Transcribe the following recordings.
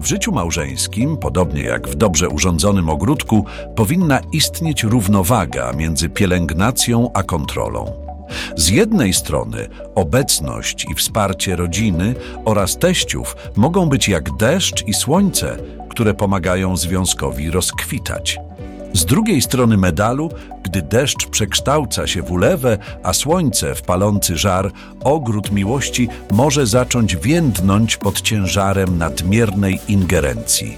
W życiu małżeńskim, podobnie jak w dobrze urządzonym ogródku, powinna istnieć równowaga między pielęgnacją a kontrolą. Z jednej strony obecność i wsparcie rodziny oraz teściów mogą być jak deszcz i słońce, które pomagają związkowi rozkwitać. Z drugiej strony medalu, gdy deszcz przekształca się w ulewę, a słońce w palący żar, ogród miłości może zacząć więdnąć pod ciężarem nadmiernej ingerencji.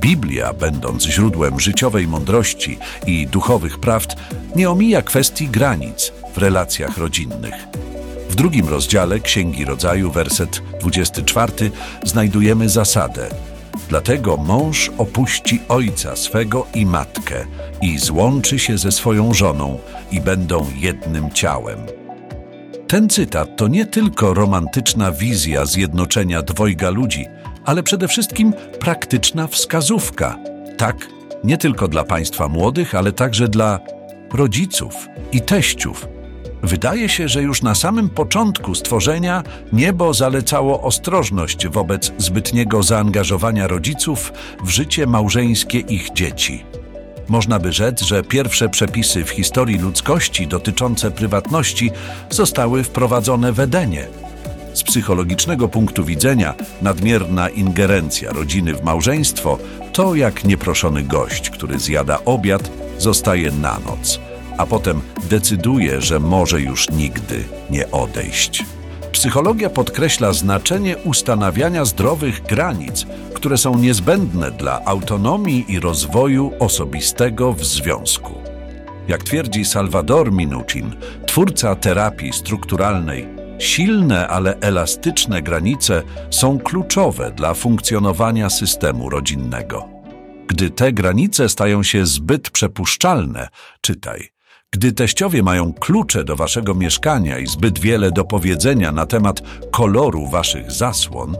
Biblia, będąc źródłem życiowej mądrości i duchowych prawd, nie omija kwestii granic w relacjach rodzinnych. W drugim rozdziale Księgi Rodzaju, werset 24, znajdujemy zasadę. Dlatego mąż opuści ojca swego i matkę i złączy się ze swoją żoną i będą jednym ciałem. Ten cytat to nie tylko romantyczna wizja zjednoczenia dwojga ludzi, ale przede wszystkim praktyczna wskazówka. Tak, nie tylko dla państwa młodych, ale także dla rodziców i teściów. Wydaje się, że już na samym początku stworzenia niebo zalecało ostrożność wobec zbytniego zaangażowania rodziców w życie małżeńskie ich dzieci. Można by rzec, że pierwsze przepisy w historii ludzkości dotyczące prywatności zostały wprowadzone w Edenie. Z psychologicznego punktu widzenia nadmierna ingerencja rodziny w małżeństwo to jak nieproszony gość, który zjada obiad, zostaje na noc, a potem decyduje, że może już nigdy nie odejść. Psychologia podkreśla znaczenie ustanawiania zdrowych granic, które są niezbędne dla autonomii i rozwoju osobistego w związku. Jak twierdzi Salvador Minuchin, twórca terapii strukturalnej, silne, ale elastyczne granice są kluczowe dla funkcjonowania systemu rodzinnego. Gdy te granice stają się zbyt przepuszczalne, czytaj, gdy teściowie mają klucze do waszego mieszkania i zbyt wiele do powiedzenia na temat koloru waszych zasłon,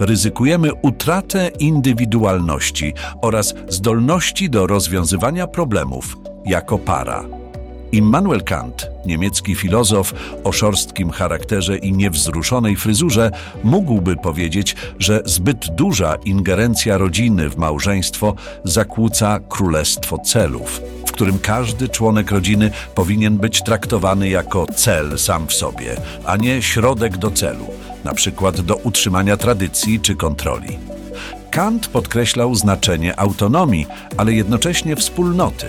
ryzykujemy utratę indywidualności oraz zdolności do rozwiązywania problemów jako para. Immanuel Kant, niemiecki filozof o szorstkim charakterze i niewzruszonej fryzurze, mógłby powiedzieć, że zbyt duża ingerencja rodziny w małżeństwo zakłóca królestwo celów, którym każdy członek rodziny powinien być traktowany jako cel sam w sobie, a nie środek do celu, na przykład do utrzymania tradycji czy kontroli. Kant podkreślał znaczenie autonomii, ale jednocześnie wspólnoty.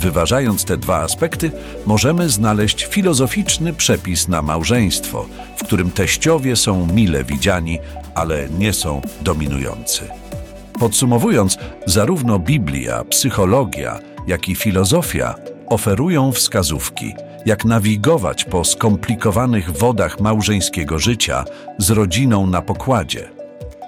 Wyważając te dwa aspekty, możemy znaleźć filozoficzny przepis na małżeństwo, w którym teściowie są mile widziani, ale nie są dominujący. Podsumowując, zarówno Biblia, psychologia, jak i filozofia oferują wskazówki, jak nawigować po skomplikowanych wodach małżeńskiego życia z rodziną na pokładzie.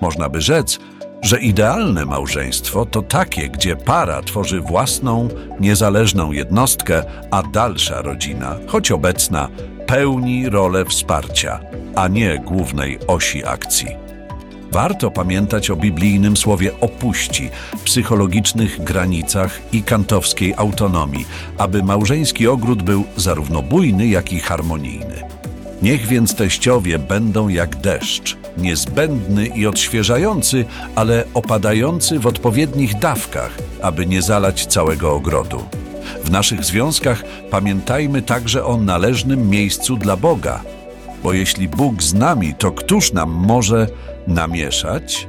Można by rzec, że idealne małżeństwo to takie, gdzie para tworzy własną, niezależną jednostkę, a dalsza rodzina, choć obecna, pełni rolę wsparcia, a nie głównej osi akcji. Warto pamiętać o biblijnym słowie opuści, psychologicznych granicach i kantowskiej autonomii, aby małżeński ogród był zarówno bujny, jak i harmonijny. Niech więc teściowie będą jak deszcz, niezbędny i odświeżający, ale opadający w odpowiednich dawkach, aby nie zalać całego ogrodu. W naszych związkach pamiętajmy także o należnym miejscu dla Boga, bo jeśli Bóg z nami, to któż nam może namieszać?